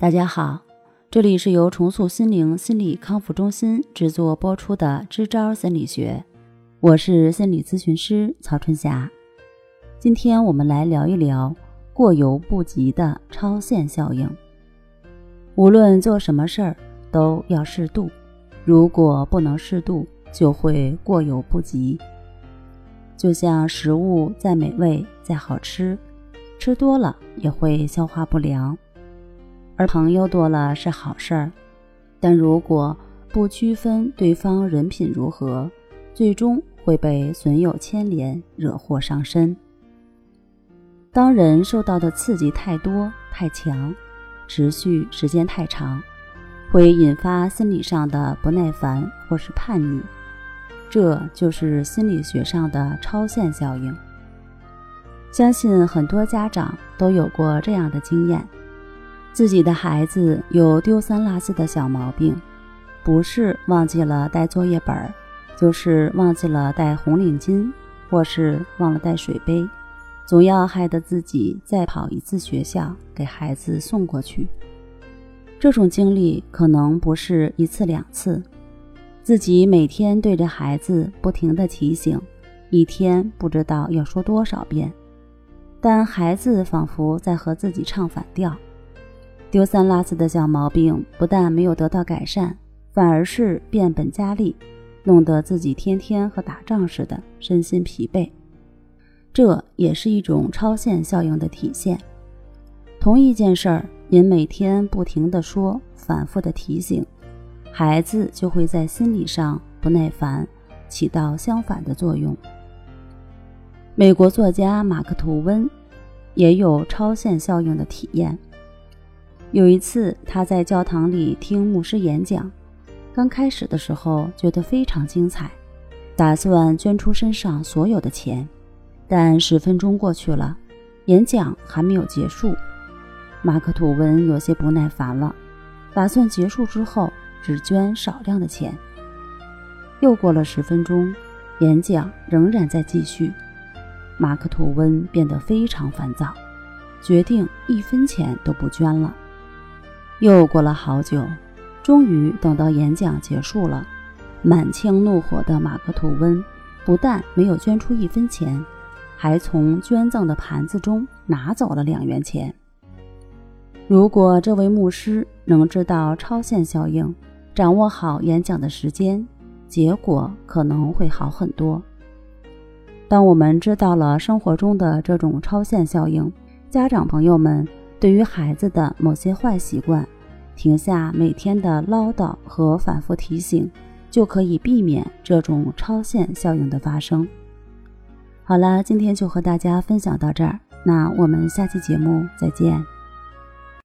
大家好，这里是由重塑心灵心理康复中心制作播出的《支招心理学》，我是心理咨询师曹春霞。今天我们来聊一聊过犹不及的超限效应。无论做什么事儿都要适度，如果不能适度，就会过犹不及。就像食物再美味再好吃，吃多了也会消化不良。而朋友多了是好事儿，但如果不区分对方人品如何，最终会被损友牵连，惹祸上身。当人受到的刺激太多太强，持续时间太长，会引发心理上的不耐烦或是叛逆，这就是心理学上的超限效应。相信很多家长都有过这样的经验。自己的孩子有丢三落四的小毛病，不是忘记了带作业本，就是忘记了带红领巾，或是忘了带水杯，总要害得自己再跑一次学校给孩子送过去。这种经历可能不是一次两次，自己每天对着孩子不停的提醒，一天不知道要说多少遍，但孩子仿佛在和自己唱反调。丢三落四的小毛病不但没有得到改善，反而是变本加厉，弄得自己天天和打仗似的，身心疲惫。这也是一种超限效应的体现。同一件事儿，您每天不停的说，反复的提醒，孩子就会在心理上不耐烦，起到相反的作用。美国作家马克吐温也有超限效应的体验。有一次，他在教堂里听牧师演讲，刚开始的时候觉得非常精彩，打算捐出身上所有的钱。但十分钟过去了，演讲还没有结束，马克吐温有些不耐烦了，打算结束之后只捐少量的钱。又过了十分钟，演讲仍然在继续，马克吐温变得非常烦躁，决定一分钱都不捐了。又过了好久，终于等到演讲结束了。满腔怒火的马克吐温不但没有捐出一分钱，还从捐赠的盘子中拿走了两元钱。如果这位牧师能知道超限效应，掌握好演讲的时间，结果可能会好很多。当我们知道了生活中的这种超限效应，家长朋友们。对于孩子的某些坏习惯，停下每天的唠叨和反复提醒，就可以避免这种超限效应的发生。好了，今天就和大家分享到这儿，那我们下期节目再见。